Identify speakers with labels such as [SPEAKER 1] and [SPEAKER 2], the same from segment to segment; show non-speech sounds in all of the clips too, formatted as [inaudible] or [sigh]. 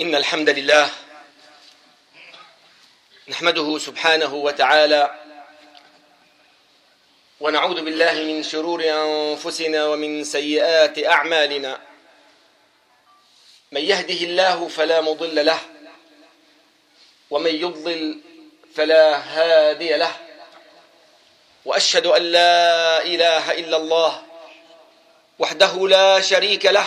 [SPEAKER 1] إن الحمد لله نحمده سبحانه وتعالى ونعوذ بالله من شرور أنفسنا ومن سيئات أعمالنا. من يهده الله فلا مضل له ومن يضلل فلا هادي له وأشهد أن لا إله إلا الله وحده لا شريك له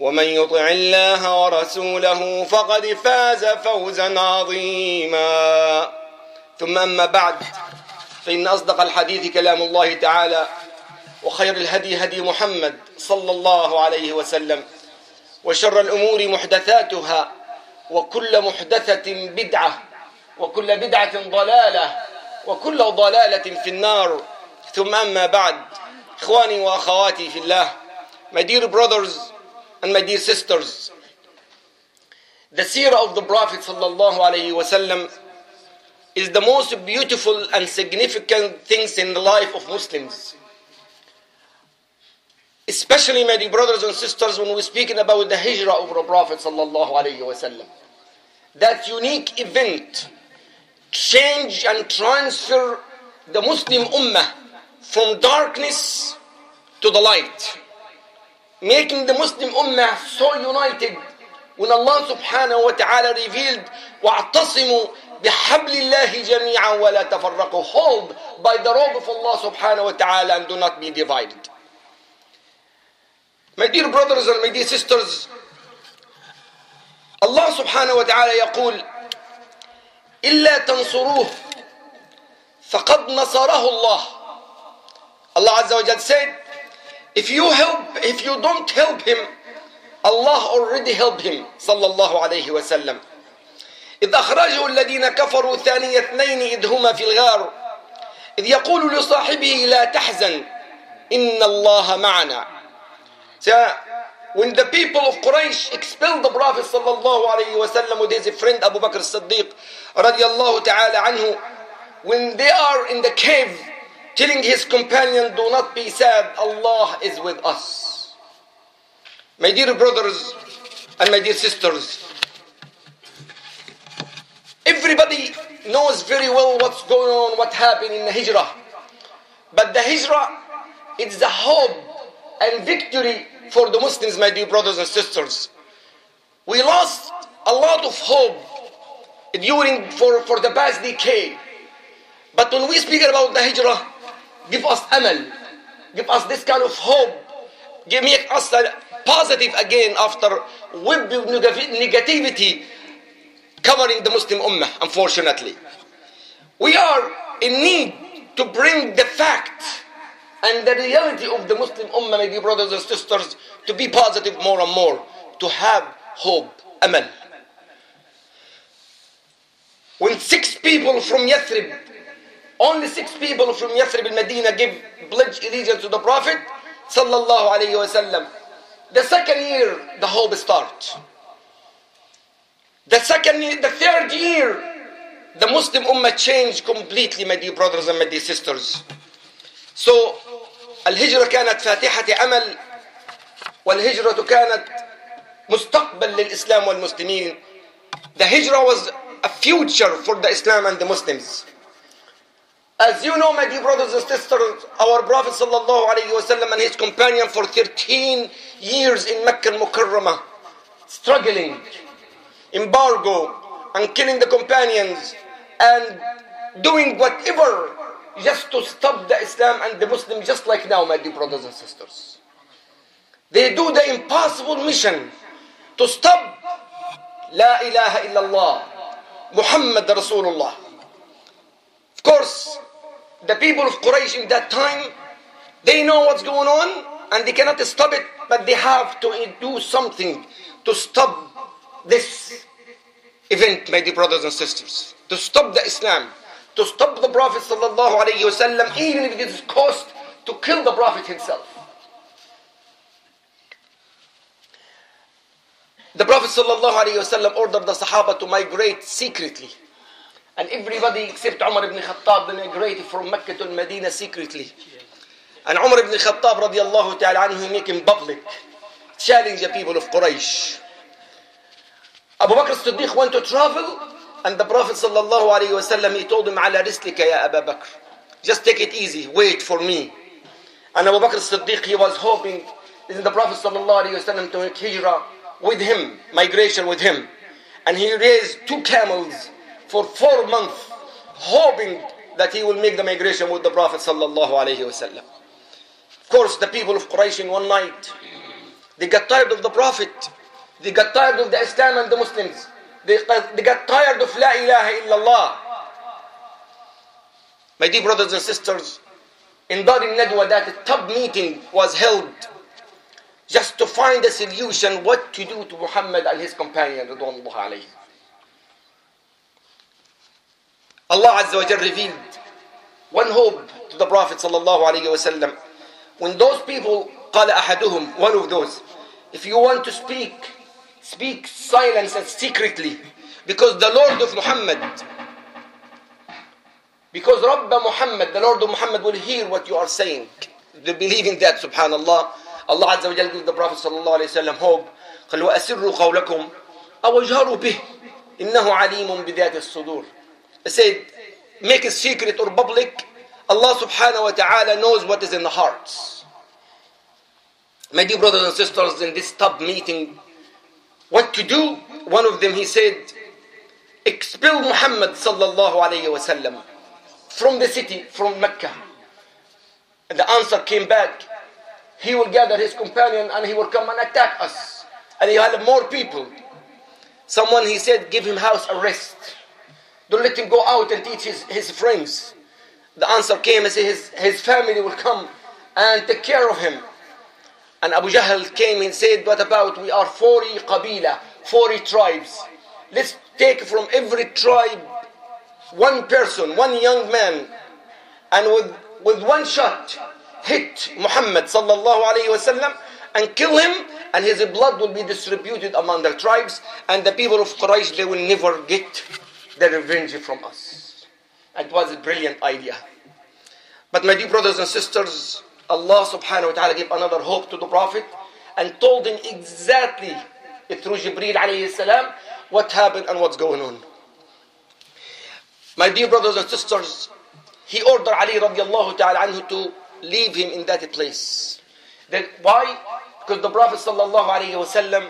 [SPEAKER 1] ومن يطع الله ورسوله فقد فاز فوزا عظيما. ثم أما بعد فإن أصدق الحديث كلام الله تعالى وخير الهدي هدي محمد صلى الله عليه وسلم وشر الأمور محدثاتها وكل محدثة بدعة وكل بدعة ضلالة وكل ضلالة في النار. ثم أما بعد إخواني وأخواتي في الله my dear brothers and my dear sisters, the seerah of the Prophet is the most beautiful and significant things in the life of Muslims. Especially, my dear brothers and sisters, when we're speaking about the hijrah of the Prophet. That unique event change and transfer the Muslim ummah from darkness to the light making the Muslim Ummah so united when Allah subhanahu wa ta'ala revealed وَاعْتَصِمُوا بِحَبْلِ اللَّهِ جَمِيعًا وَلَا تَفَرَّقُوا Hold by the robe of Allah subhanahu wa ta'ala and do not be divided. My dear brothers and my dear sisters, Allah subhanahu wa ta'ala يقول إلا تنصروه فقد نصره الله Allah Azza wa Jal said If you help, if you don't help him, Allah already helped him صلى الله عليه وسلم. إذ أخرجه الذين كفروا ثاني اثنين إذ هما في الغار إذ يقول لصاحبه لا تحزن إن الله معنا. So, when the people of Quraysh expelled the Prophet صلى الله عليه وسلم with his friend Abu Bakr as-Siddiq رضي الله تعالى عنه, when they are in the cave telling his companion, Do not be sad, Allah is with us. My dear brothers and my dear sisters, everybody knows very well what's going on, what happened in the Hijrah. But the Hijrah is the hope and victory for the Muslims, my dear brothers and sisters. We lost a lot of hope during for, for the past decade. But when we speak about the Hijrah, give us amal, give us this kind of hope, give make us positive again after web negativity covering the Muslim Ummah, unfortunately. We are in need to bring the fact and the reality of the Muslim Ummah, my dear brothers and sisters, to be positive more and more, to have hope, amal. When six people from Yathrib only six people from Yathrib al-Medina give pledge allegiance to the Prophet sallallahu alayhi wasallam. The second year, the hope starts. The second year, the third year, the Muslim Ummah changed completely, my dear brothers and my dear sisters. So, الهجرة كانت فاتحة أمل والهجرة كانت مستقبل للإسلام والمسلمين. The hijrah was a future for the Islam and the Muslims. As you know, my dear brothers and sisters, our Prophet wasallam and his companion for 13 years in Mecca al-Mukarramah, struggling, embargo and killing the companions and doing whatever just to stop the Islam and the Muslims just like now, my dear brothers and sisters. They do the impossible mission to stop La ilaha illallah, Muhammad Rasulullah. Of course, the people of Quraysh in that time, they know what's going on and they cannot stop it, but they have to do something to stop this event, my dear brothers and sisters, to stop the Islam, to stop the Prophet sallallahu even if it is cost to kill the Prophet himself. The Prophet ﷺ ordered the Sahaba to migrate secretly. And everybody except Umar ibn Khattab migrated from Mecca to Medina secretly. And Umar ibn Khattab radiallahu ta'ala anhu making public, challenge the people of Quraysh. Abu Bakr as-Siddiq went to travel and the Prophet sallallahu alayhi wasallam he told him على رسلك يا أبا بكر just take it easy wait for me and Abu Bakr as-Siddiq he was hoping in the Prophet sallallahu alayhi wasallam to make hijrah with him, migration with him. And he raised two camels for four months, hoping that he will make the migration with the Prophet sallallahu alaihi wasallam. Of course, the people of Quraysh in one night, they got tired of the Prophet. They got tired of the Islam and the Muslims. They, they got tired of La ilaha illallah. My dear brothers and sisters, in Dar al-Nadwa that top meeting was held just to find a solution what to do to Muhammad and his companion Allah Azza wa Jal revealed one hope to the Prophet sallallahu alayhi wasallam. When those people قال أحدهم one of those if you want to speak speak silence and secretly because the Lord of Muhammad because Rabba Muhammad the Lord of Muhammad will hear what you are saying they believe in that subhanallah Allah Azza wa Jal gives the Prophet sallallahu alayhi wa sallam hope قال وأسروا قولكم أو اجهروا به إنه عليم بذات الصدور said make it secret or public Allah subhanahu wa ta'ala knows what is in the hearts my dear brothers and sisters in this top meeting what to do one of them he said expel Muhammad sallallahu alayhi wa sallam from the city from Mecca and the answer came back he will gather his companion and he will come and attack us. And he had more people. Someone, he said, give him house arrest. Don't let him go out and teach his, his friends. The answer came and said his, his family will come and take care of him. And Abu Jahl came and said, what about we are 40 qabila, 40 tribes. Let's take from every tribe one person, one young man. And with, with one shot, hit Muhammad sallallahu and kill him and his blood will be distributed among the tribes and the people of Quraysh they will never get the revenge from us. It was a brilliant idea. But my dear brothers and sisters, Allah subhanahu wa ta'ala gave another hope to the Prophet and told him exactly through Jibreel alayhi salam what happened and what's going on. My dear brothers and sisters, he ordered Ali radiallahu ta'ala anhu to leave him in that place. Then why? Because the Prophet sallallahu alaihi wasallam,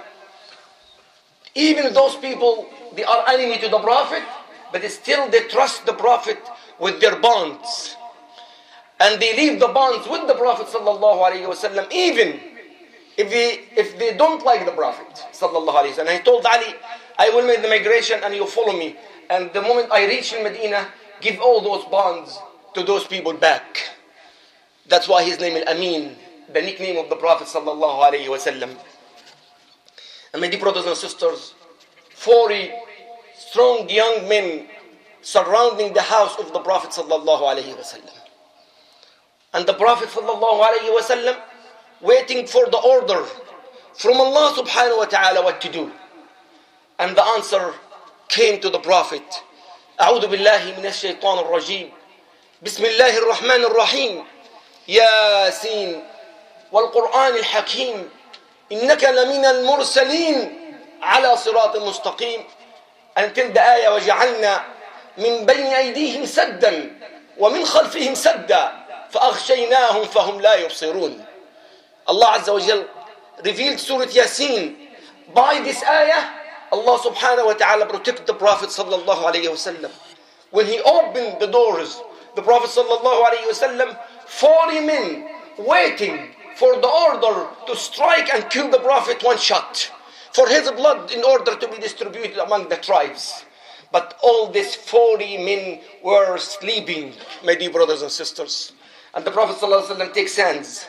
[SPEAKER 1] even those people, they are enemy to the Prophet, but still they trust the Prophet with their bonds. And they leave the bonds with the Prophet wasallam, even if they, if they don't like the Prophet. And he told Ali, I will make the migration and you follow me. And the moment I reach in Medina, give all those bonds to those people back. That's why his name is Amin, the nickname of the Prophet wasallam. And my dear brothers and sisters, 40 strong young men surrounding the house of the Prophet sallallahu alaihi wasallam. And the Prophet sallallahu alaihi wasallam waiting for the order from Allah subhanahu wa ta'ala what to do. And the answer came to the Prophet. أعوذ بالله من الشيطان الرجيم بسم الله الرحمن الرحيم ياسين والقرآن الحكيم إنك لمن المرسلين على صراط مستقيم أن تلد آية وجعلنا من بين أيديهم سدا ومن خلفهم سدا فأغشيناهم فهم لا يبصرون Azza wa Jal revealed Surah Yasin by this ayah Allah subhanahu wa ta'ala protect the Prophet sallallahu alayhi wasallam. When he opened the doors, the Prophet sallallahu alayhi wasallam, 40 men waiting for the order to strike and kill the Prophet one shot for his blood in order to be distributed among the tribes. But all these 40 men were sleeping, my dear brothers and sisters. And the Prophet ﷺ takes sands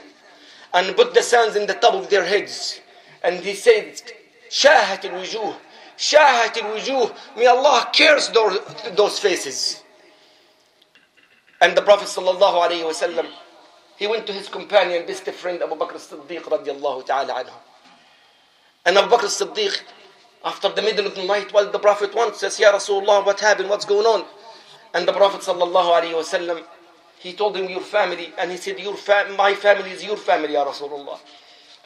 [SPEAKER 1] and put the sands in the top of their heads. And he said, Shahat al-wujuh, Shahat al-wujuh, may Allah curse those, those faces. And the Prophet ﷺ, he went to his companion, best friend Abu Bakr as-Siddiq radiallahu ta'ala anhu. And Abu Bakr as-Siddiq, after the middle of the night, while the Prophet wants, says, Ya Rasulullah, what happened? What's going on? And the Prophet sallallahu alayhi wasallam, he told him, your family. And he said, your fa- my family is your family, Ya Rasulullah.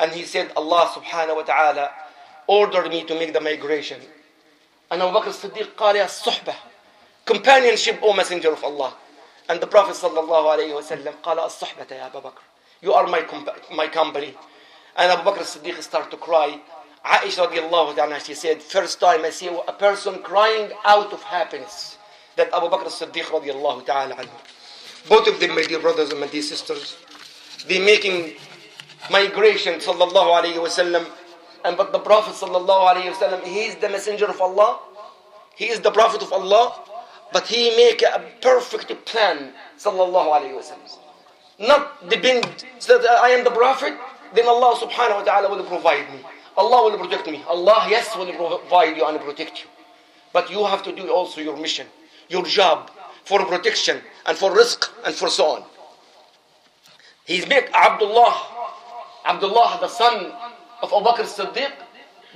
[SPEAKER 1] And he said, Allah subhanahu wa ta'ala ordered me to make the migration. And Abu Bakr as-Siddiq قال يا الصحبة companionship, O Messenger of Allah. And the Prophet sallallahu alayhi wasallam قال الصحبة يا أبا بكر You are my, compa- my company. And Abu Bakr as-Siddiq started to cry. Aisha radiallahu ta'ala, she said, first time I see a person crying out of happiness. That Abu Bakr as-Siddiq radiallahu ta'ala. Both of them, my dear brothers and my dear sisters, they making migration, sallallahu alayhi wasallam. And but the Prophet sallallahu alayhi wasallam, he is the messenger of Allah. He is the Prophet of Allah. But he make a perfect plan, sallallahu alayhi wasallam. Not depend, that I am the Prophet, then Allah subhanahu wa ta'ala will provide me. Allah will protect me. Allah, yes, will provide you and protect you. But you have to do also your mission, your job for protection and for risk and for so on. He's made Abdullah, Abdullah, the son of Abu Bakr Siddiq,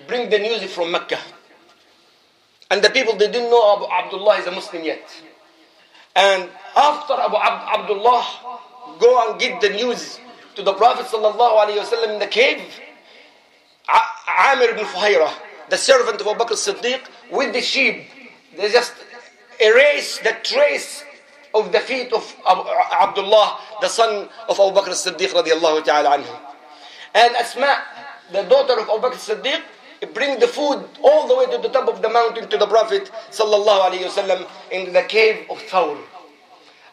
[SPEAKER 1] bring the news from Mecca. And the people, they didn't know Abu Abdullah is a Muslim yet. And after Abu Ab- Abdullah go and get the news to the Prophet wasallam in the cave, Amir ibn Fuhayra, the servant of Abu Bakr Siddiq, with the sheep, they just erase the trace of the feet of Abdullah, the son of Abu Bakr Siddiq radiallahu ta'ala anhu. And Asma, the daughter of Abu Bakr Siddiq, bring the food all the way to the top of the mountain to the Prophet sallallahu alayhi wasallam in the cave of Thawr.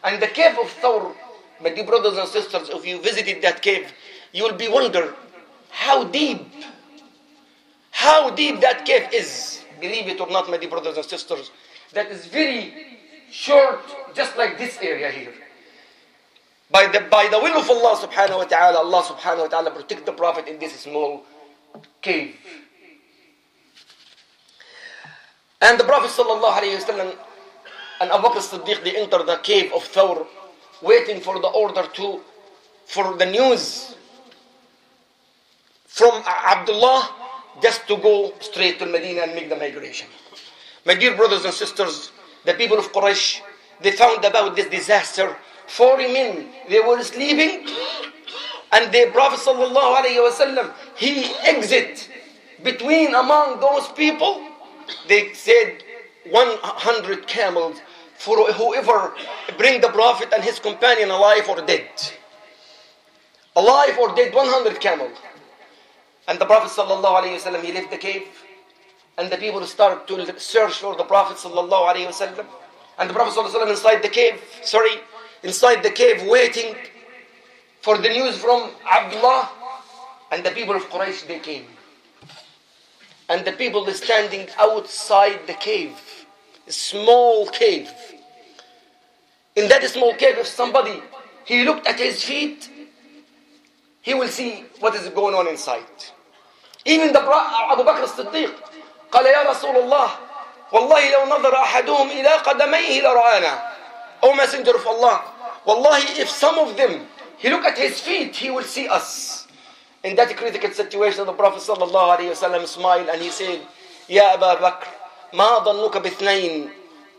[SPEAKER 1] And the cave of Thawr, my dear brothers and sisters, if you visited that cave, you will be wonder how deep, how deep that cave is. Believe it or not, my dear brothers and sisters, that is very short, just like this area here. By the, by the will of Allah subhanahu wa ta'ala, Allah subhanahu wa ta'ala protect the Prophet in this small cave. And the Prophet sallallahu alayhi wasallam and Abu Bakr Siddiq, they enter the cave of Thawr, waiting for the order to, for the news from Abdullah, just to go straight to Medina and make the migration. My dear brothers and sisters, the people of Quraysh, they found about this disaster. 40 men, they were sleeping, and the Prophet sallallahu he exit between among those people. They said 100 camels for whoever bring the Prophet and his companion alive or dead. Alive or dead, 100 camels. And the Prophet wasallam, he left the cave, and the people start to search for the Prophet wasallam. And the Prophet wasallam inside the cave, sorry, inside the cave waiting for the news from Abdullah. And the people of Quraysh, they came. And the people standing outside the cave, a small cave. In that small cave, if somebody he looked at his feet, he will see what is going on inside. Even the Abu Bakr as-Siddiq قال يا رسول الله والله لو نظر أحدهم إلى قدميه لرآنا O Messenger of Allah Wallahi if some of them he look at his feet he will see us in that critical situation the Prophet صلى الله عليه وسلم smiled and he said يا أبا بكر ما ظنك باثنين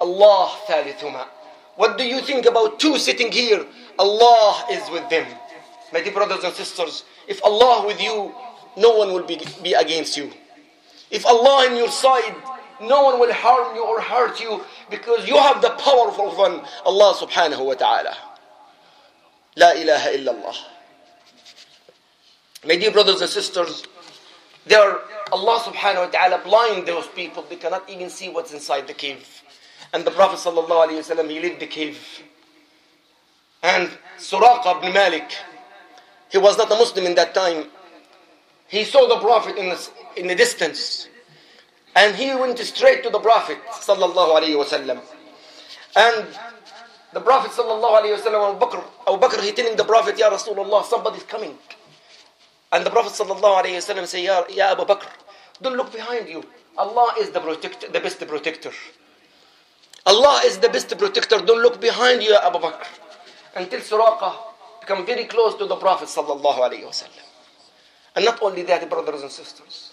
[SPEAKER 1] الله ثالثهما What do you think about two sitting here Allah is with them My dear brothers and sisters if Allah with you no one will be, be against you if Allah is in your side, no one will harm you or hurt you because you have the powerful one, Allah subhanahu wa ta'ala. La ilaha illallah. My dear brothers and sisters, there are Allah subhanahu wa ta'ala blind those people. They cannot even see what's inside the cave. And the Prophet sallallahu alayhi wasallam, he left the cave. And Suraqa ibn Malik, he was not a Muslim in that time. He saw the Prophet in the, in the distance. And he went straight to the Prophet sallallahu alayhi wasallam. And the Prophet sallallahu alayhi wasallam, Abu Bakr, Abu Bakr, he telling the Prophet, Ya Rasulullah, somebody's coming. And the Prophet sallallahu alayhi wasallam say, Ya, Ya Abu Bakr, don't look behind you. Allah is the protector, the best protector. Allah is the best protector. Don't look behind you, Abu Bakr. Until Suraqa become very close to the Prophet sallallahu alayhi wasallam. And not only that, brothers and sisters.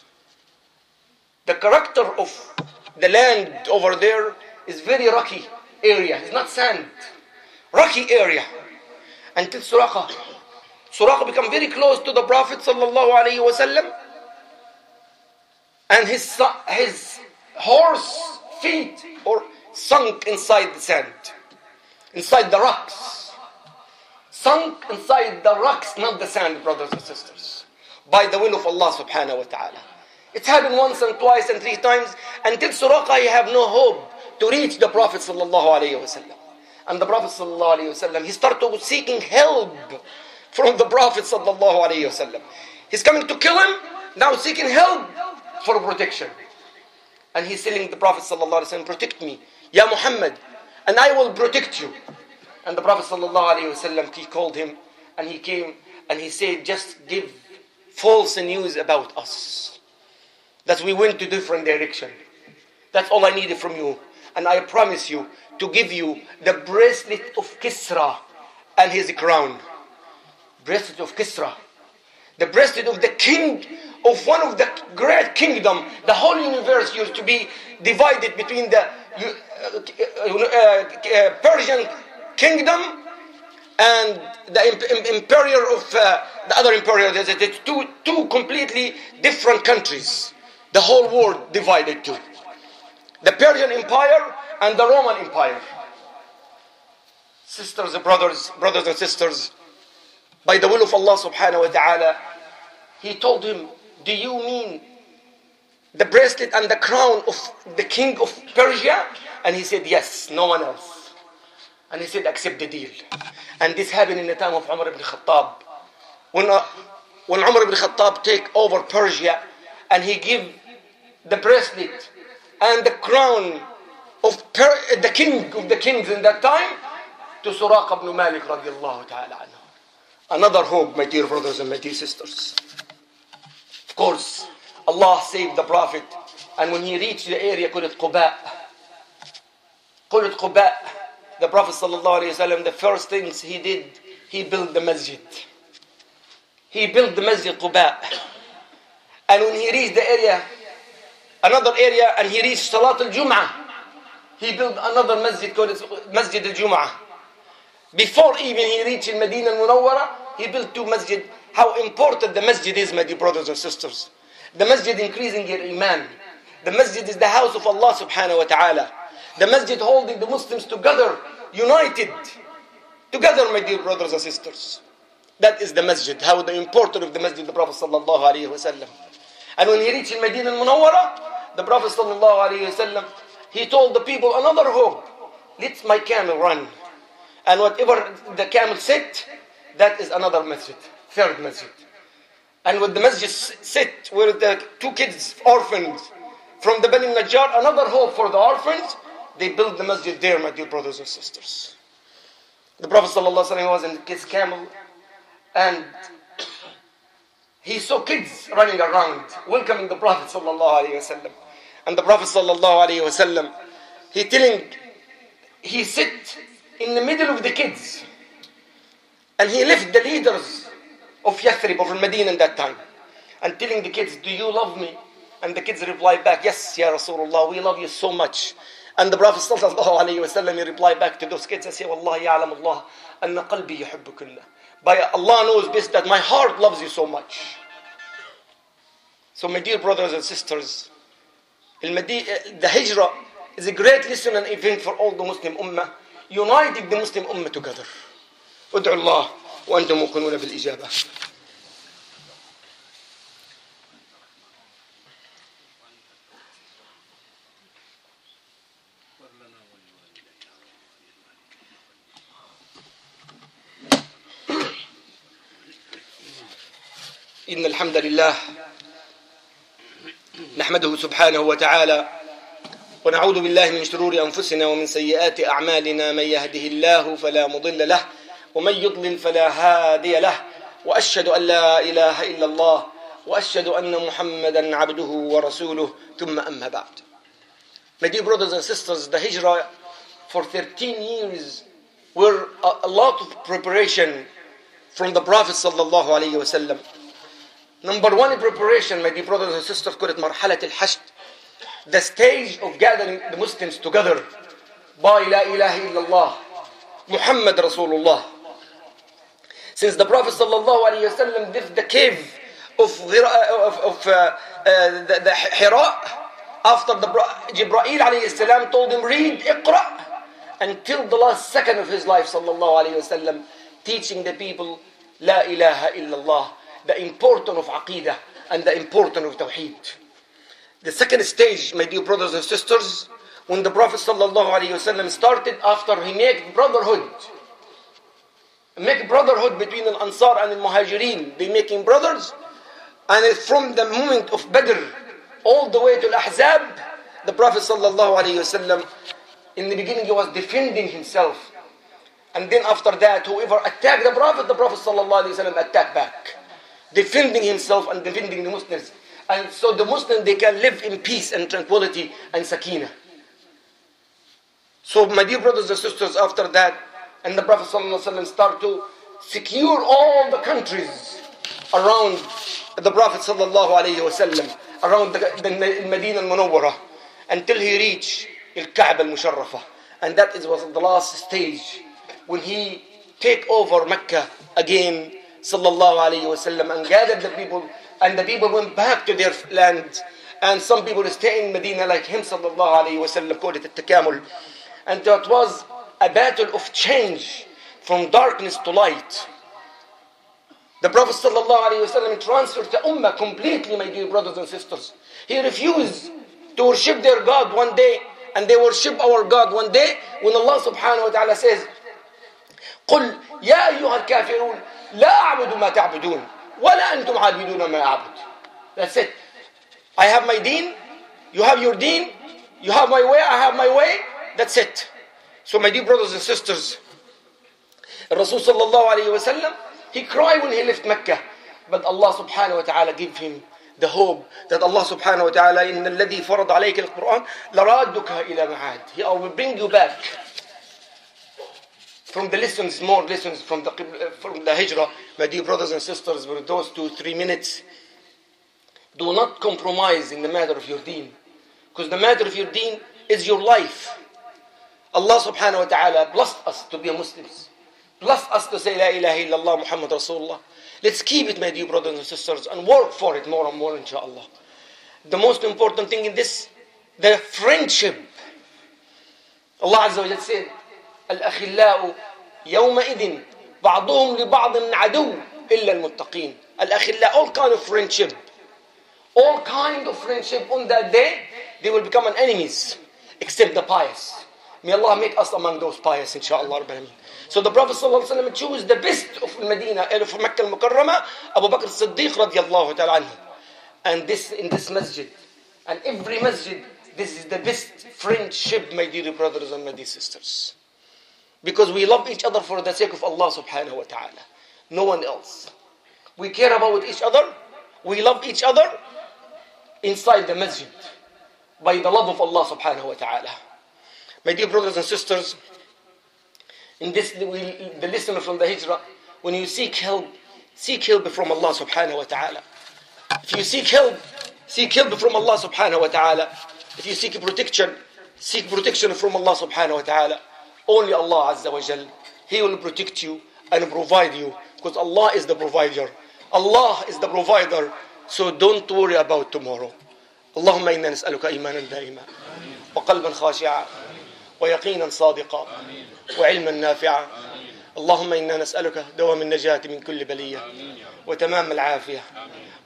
[SPEAKER 1] The character of the land over there is very rocky area. It's not sand. Rocky area. Until Suraqa. Suraqa become very close to the Prophet wasallam. And his, his horse feet or sunk inside the sand. Inside the rocks. Sunk inside the rocks, not the sand, brothers and sisters. By the will of Allah subhanahu wa ta'ala. It's happened once and twice and three times. Until Suraqa, you have no hope to reach the Prophet sallallahu alayhi wasallam. And the Prophet sallallahu alayhi wasallam, he started seeking help from the Prophet sallallahu alayhi wasallam. He's coming to kill him, now seeking help for protection. And he's telling the Prophet sallallahu alayhi wasallam, protect me, Ya Muhammad, and I will protect you. And the Prophet sallallahu alayhi wasallam, he called him and he came and he said, just give false news about us. That we went to different direction. That's all I needed from you. And I promise you to give you the bracelet of Kisra and his crown. Bracelet of Kisra. The bracelet of the king of one of the great kingdom. The whole universe used to be divided between the uh, uh, Persian kingdom and the imperial of uh, the other imperial. There's two, two completely different countries. The whole world divided too. The Persian Empire and the Roman Empire. Sisters and brothers, brothers and sisters, by the will of Allah subhanahu wa ta'ala, he told him, Do you mean the bracelet and the crown of the king of Persia? And he said, Yes, no one else. And he said, Accept the deal. And this happened in the time of Umar ibn Khattab. When, uh, when Umar ibn Khattab take over Persia and he give the bracelet and the crown of per- the king of the kings in that time to Suraqa ibn Malik radiallahu ta'ala anhu. Another hope, my dear brothers and my dear sisters. Of course, Allah saved the Prophet and when he reached the area called Quba, called Quba, the Prophet wasallam, the first things he did, he built the masjid. He built the masjid Quba. And when he reached the area, another area, and he reached Salat al-Jum'ah, he built another masjid called Masjid al-Jum'ah. Before even he reached Medina al-Munawwara, he built two masjid. How important the masjid is, my dear brothers and sisters. The masjid increasing your iman. The masjid is the house of Allah subhanahu wa ta'ala. The masjid holding the Muslims together, united. Together, my dear brothers and sisters. That is the masjid. How the importance of the masjid, the Prophet sallallahu alayhi wa sallam. And when he reached Medina al-Munawwara, the Prophet sallallahu alayhi wa sallam, he told the people another hope. Let my camel run. And whatever the camel sit, that is another masjid. Third masjid. And with the masjid sit, where the two kids, orphans, from the Bani Najjar, another hope for the orphans, they built the masjid there, my dear brothers and sisters. The Prophet ﷺ was in his camel, and he saw kids running around, welcoming the Prophet ﷺ. And the Prophet ﷺ, he telling, he sit in the middle of the kids, and he left the leaders of Yathrib, of Medina in that time, and telling the kids, do you love me? And the kids replied back, yes, Ya Rasulullah, we love you so much. And the Prophet he replied back to those kids, I say, Wallahi ya'lam Allah, anna qalbi yuhibbukunna. By Allah knows best that my heart loves you so much. So my dear brothers and sisters, the hijrah is a great lesson and event for all the Muslim ummah, uniting the Muslim ummah together. ادعوا الله وأنتم موقنون بالإجابة إن الحمد لله نحمده سبحانه وتعالى ونعوذ بالله من شرور أنفسنا ومن سيئات أعمالنا من يهده الله فلا مضل له ومن يضلل فلا هادي له وأشهد أن لا إله إلا الله وأشهد أن محمدا عبده ورسوله ثم أما بعد My dear brothers and sisters, the hijrah for 13 years were a, lot of preparation from the Prophet sallallahu alayhi wasallam. Number one preparation, my dear brothers and sisters, called مرحلة الحشد, the stage of gathering the Muslims together by La ilaha illallah, Muhammad Rasulullah. Since the Prophet sallallahu alayhi wasallam left the cave of, of, of uh, uh, the, the Hira, after the Jibreel alayhi salam told him, read, Iqra, until the last second of his life, sallallahu alayhi wasallam, teaching the people La ilaha illallah, the importance of aqidah and the importance of tawheed. The second stage, my dear brothers and sisters, when the Prophet wasallam started after he made brotherhood, make brotherhood between the Ansar and the Muhajirin, they making brothers, and from the moment of Badr all the way to Al-Ahzab, the Prophet wasallam, in the beginning he was defending himself. And then after that, whoever attacked the Prophet, the Prophet wasallam attacked back. Defending himself and defending the Muslims. And so the Muslims, they can live in peace and tranquility and sakina. So my dear brothers and sisters, after that, and the Prophet wasallam start to secure all the countries around the Prophet wasallam around the, the Medina al-Munawwara until he reached al-Kaaba al-Musharrafa. And that is, was the last stage when he take over Mecca again, sallallahu alayhi wasallam, and gathered the people, and the people went back to their land. And some people stay in Medina like him, sallallahu alayhi wasallam, called it al-Takamul. And that was a battle of change from darkness to light. The Prophet ﷺ transferred the Ummah completely, my dear brothers and sisters. He refused to worship their God one day, and they worship our God one day when Allah subhanahu wa ta'ala says, قل يا أيها الكافرون لا أعبد ما تعبدون ولا أنتم عابدون ما أعبد. That's it. I have my deen, you have your deen, you have my way, I have my way. That's it. So my dear brothers and sisters, Rasul sallallahu alayhi wa sallam, he cried when he left Mecca. But Allah subhanahu wa ta'ala gave him the hope that Allah subhanahu wa ta'ala إن الذي فرض عليك القرآن لرادك إلى معاد. He will bring you back from the lessons, more lessons from the, uh, from the hijrah. My dear brothers and sisters, with those two, three minutes, do not compromise in the matter of your deen. Because the matter of your deen is your life. Allah subhanahu wa ta'ala blessed us to be Muslims. Bless us to say La ilaha illallah Muhammad Rasulullah. Let's keep it, my dear brothers and sisters, and work for it more and more, inshallah. The most important thing in this, the friendship. Allah Azza wa Jal said, الأخلاء يومئذ بعضهم لبعض عدو إلا المتقين. الأخلاء, all kind of friendship. All kind of friendship on that day, they will become an enemies, except the pious. May Allah make us among those pious, inshallah. So the Prophet ﷺ chose the best of Medina, of Makkah al-Mukarramah, Abu Bakr as-Siddiq radiallahu ta'ala anhu. And this, in this masjid, and every masjid, this is the best friendship, my dear brothers and my dear sisters. Because we love each other for the sake of Allah subhanahu wa ta'ala. No one else. We care about each other. We love each other inside the masjid by the love of Allah subhanahu wa ta'ala. My dear brothers and sisters, in this the listener from the hijrah, when you seek help, seek help from Allah subhanahu wa ta'ala. If you seek help, seek help from Allah subhanahu wa ta'ala. If you seek protection, seek protection from Allah subhanahu wa ta'ala. Only Allah azza wa jal. He will protect you and provide you because Allah is the provider. Allah is the provider. So don't worry about tomorrow. اللهم إنا نسألك إيمانا دائما وقلبا خاشعا ويقينا صادقا وعلما نافعا اللهم أنا نسالك دوام النجاه من كل بليه وتمام العافيه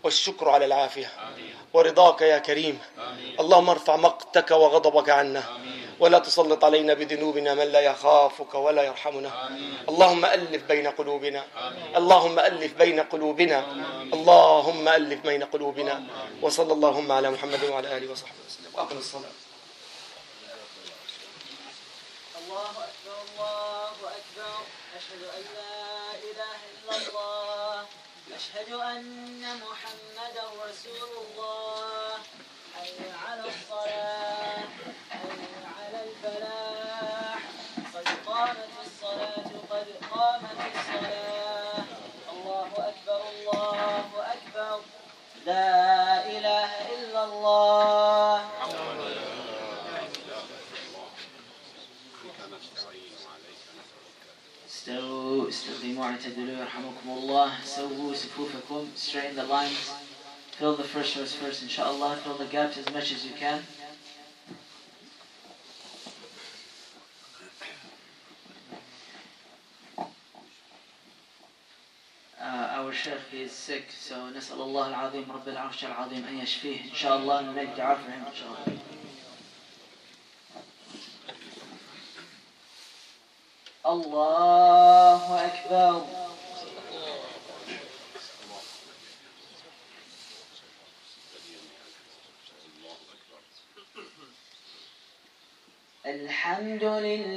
[SPEAKER 1] والشكر على العافيه ورضاك يا كريم اللهم ارفع مقتك وغضبك عنا ولا تسلط علينا بذنوبنا من لا يخافك ولا يرحمنا. اللهم ألف بين قلوبنا. اللهم ألف بين قلوبنا. اللهم ألف بين قلوبنا. وصلى اللهم على محمد وعلى آله وصحبه وسلم. وأقم الصلاة.
[SPEAKER 2] الله أكبر الله أكبر. أشهد أن لا إله إلا الله. أشهد أن محمدا رسول الله. حي على الصلاة حي على الفلاح قد قامت الصلاة قد قامت الصلاة الله أكبر الله أكبر لا إله إلا الله استووا استقيموا اعتدلوا يرحمكم الله سووا صفوفكم straighten the lines fill the first rows first inshallah fill the gaps as much as you can شيخ في السكس الله العظيم رب العرش العظيم أن يشفيه. إن شاء الله نريد عفوه إن شاء الله. الله أكبر. الحمد لله.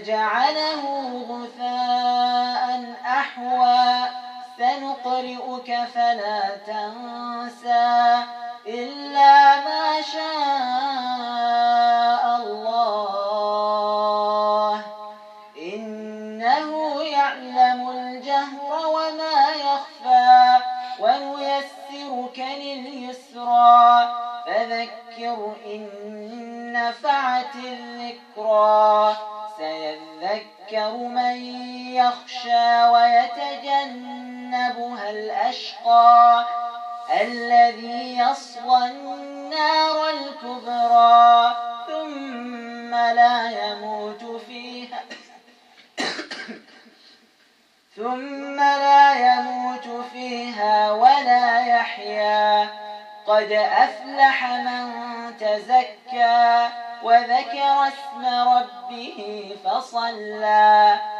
[SPEAKER 2] فجعله غثاء أحوى. سنقرئك فلا يخشى ويتجنبها الأشقى الذي يصلى النار الكبرى ثم لا يموت فيها [coughs] ثم لا يموت فيها ولا يحيا. قد أفلح من تزكى وذكر اسم ربه فصلى.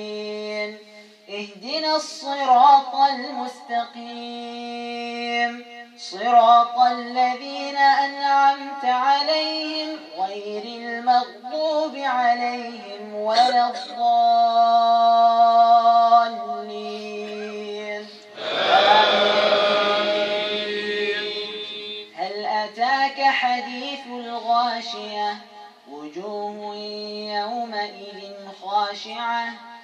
[SPEAKER 2] اهدنا الصراط المستقيم. صراط الذين أنعمت عليهم غير المغضوب عليهم ولا الضالين. هل أتاك حديث الغاشية؟ وجوه يومئذ خاشعة.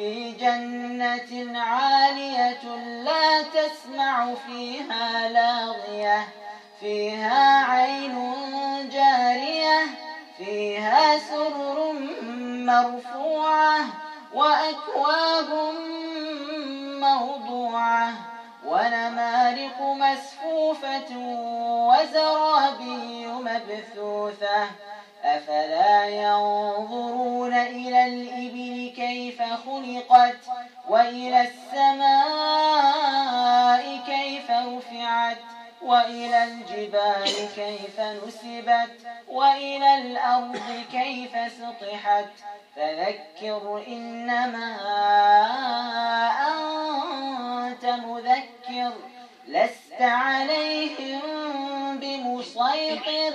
[SPEAKER 2] في جنة عالية لا تسمع فيها لاغية فيها عين جارية فيها سرر مرفوعة وأكواب موضوعة ونمارق مسفوفة وزرابي مبثوثة. أفلا ينظرون إلى الإبل كيف خلقت وإلى السماء كيف رفعت وإلى الجبال كيف نسبت وإلى الأرض كيف سطحت فذكر إنما أنت مذكر لست عليهم بمسيطر.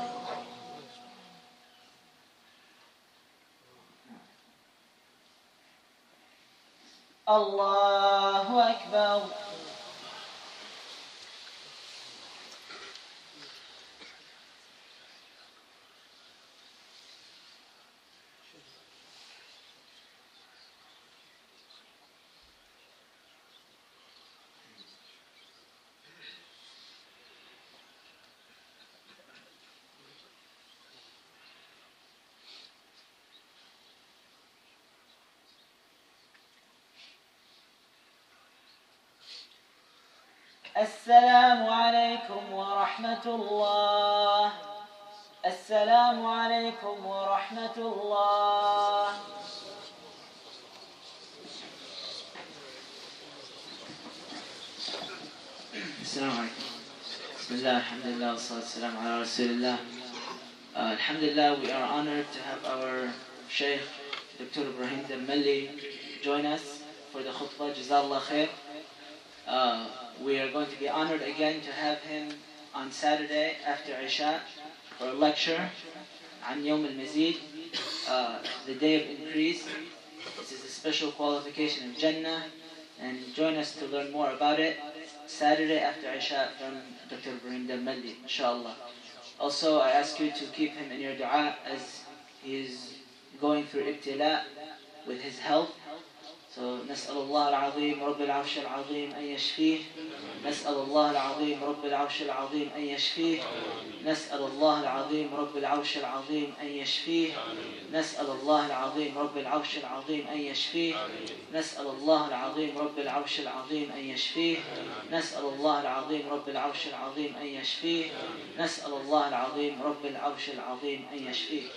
[SPEAKER 2] الله أكبر السلام عليكم ورحمة الله السلام عليكم ورحمة الله
[SPEAKER 3] السلام عليكم بسم الله الحمد لله والصلاة والسلام على رسول الله uh, Alhamdulillah we are honored to have our Shaykh Dr. Ibrahim Dalmali join us for the khutbah Jazallah khair uh, we are going to be honored again to have him on Saturday after Isha for a lecture on Yom al-Mazid uh, the day of increase this is a special qualification of Jannah and join us to learn more about it Saturday after Isha from Dr. Ibrahim Dremali, inshallah. Also, I ask you to keep him in your dua as he is going through ibtila with his health. So, نسأل الله العظيم رب العرش العظيم أن يشفيه. نسأل الله العظيم رب العرش العظيم أن يشفيه. نسأل الله العظيم رب العرش العظيم أن يشفيه. نسأل الله العظيم رب العرش العظيم أن يشفيه. نسأل الله العظيم رب العرش العظيم أن يشفيه. نسأل الله العظيم رب العرش العظيم أن يشفيه. نسأل الله العظيم رب العرش العظيم أن يشفيه.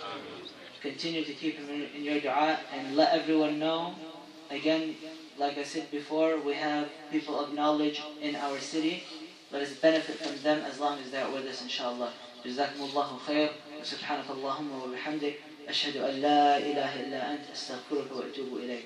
[SPEAKER 2] Continue to keep him in your dua and let everyone know. Again, like I said before, we have people of knowledge in our city. Let us benefit from them as long as they are with us, inshallah. جزاكم الله خير وسبحانك اللهم وبحمدك أشهد أن لا إله إلا أنت أستغفرك وأتوب إليك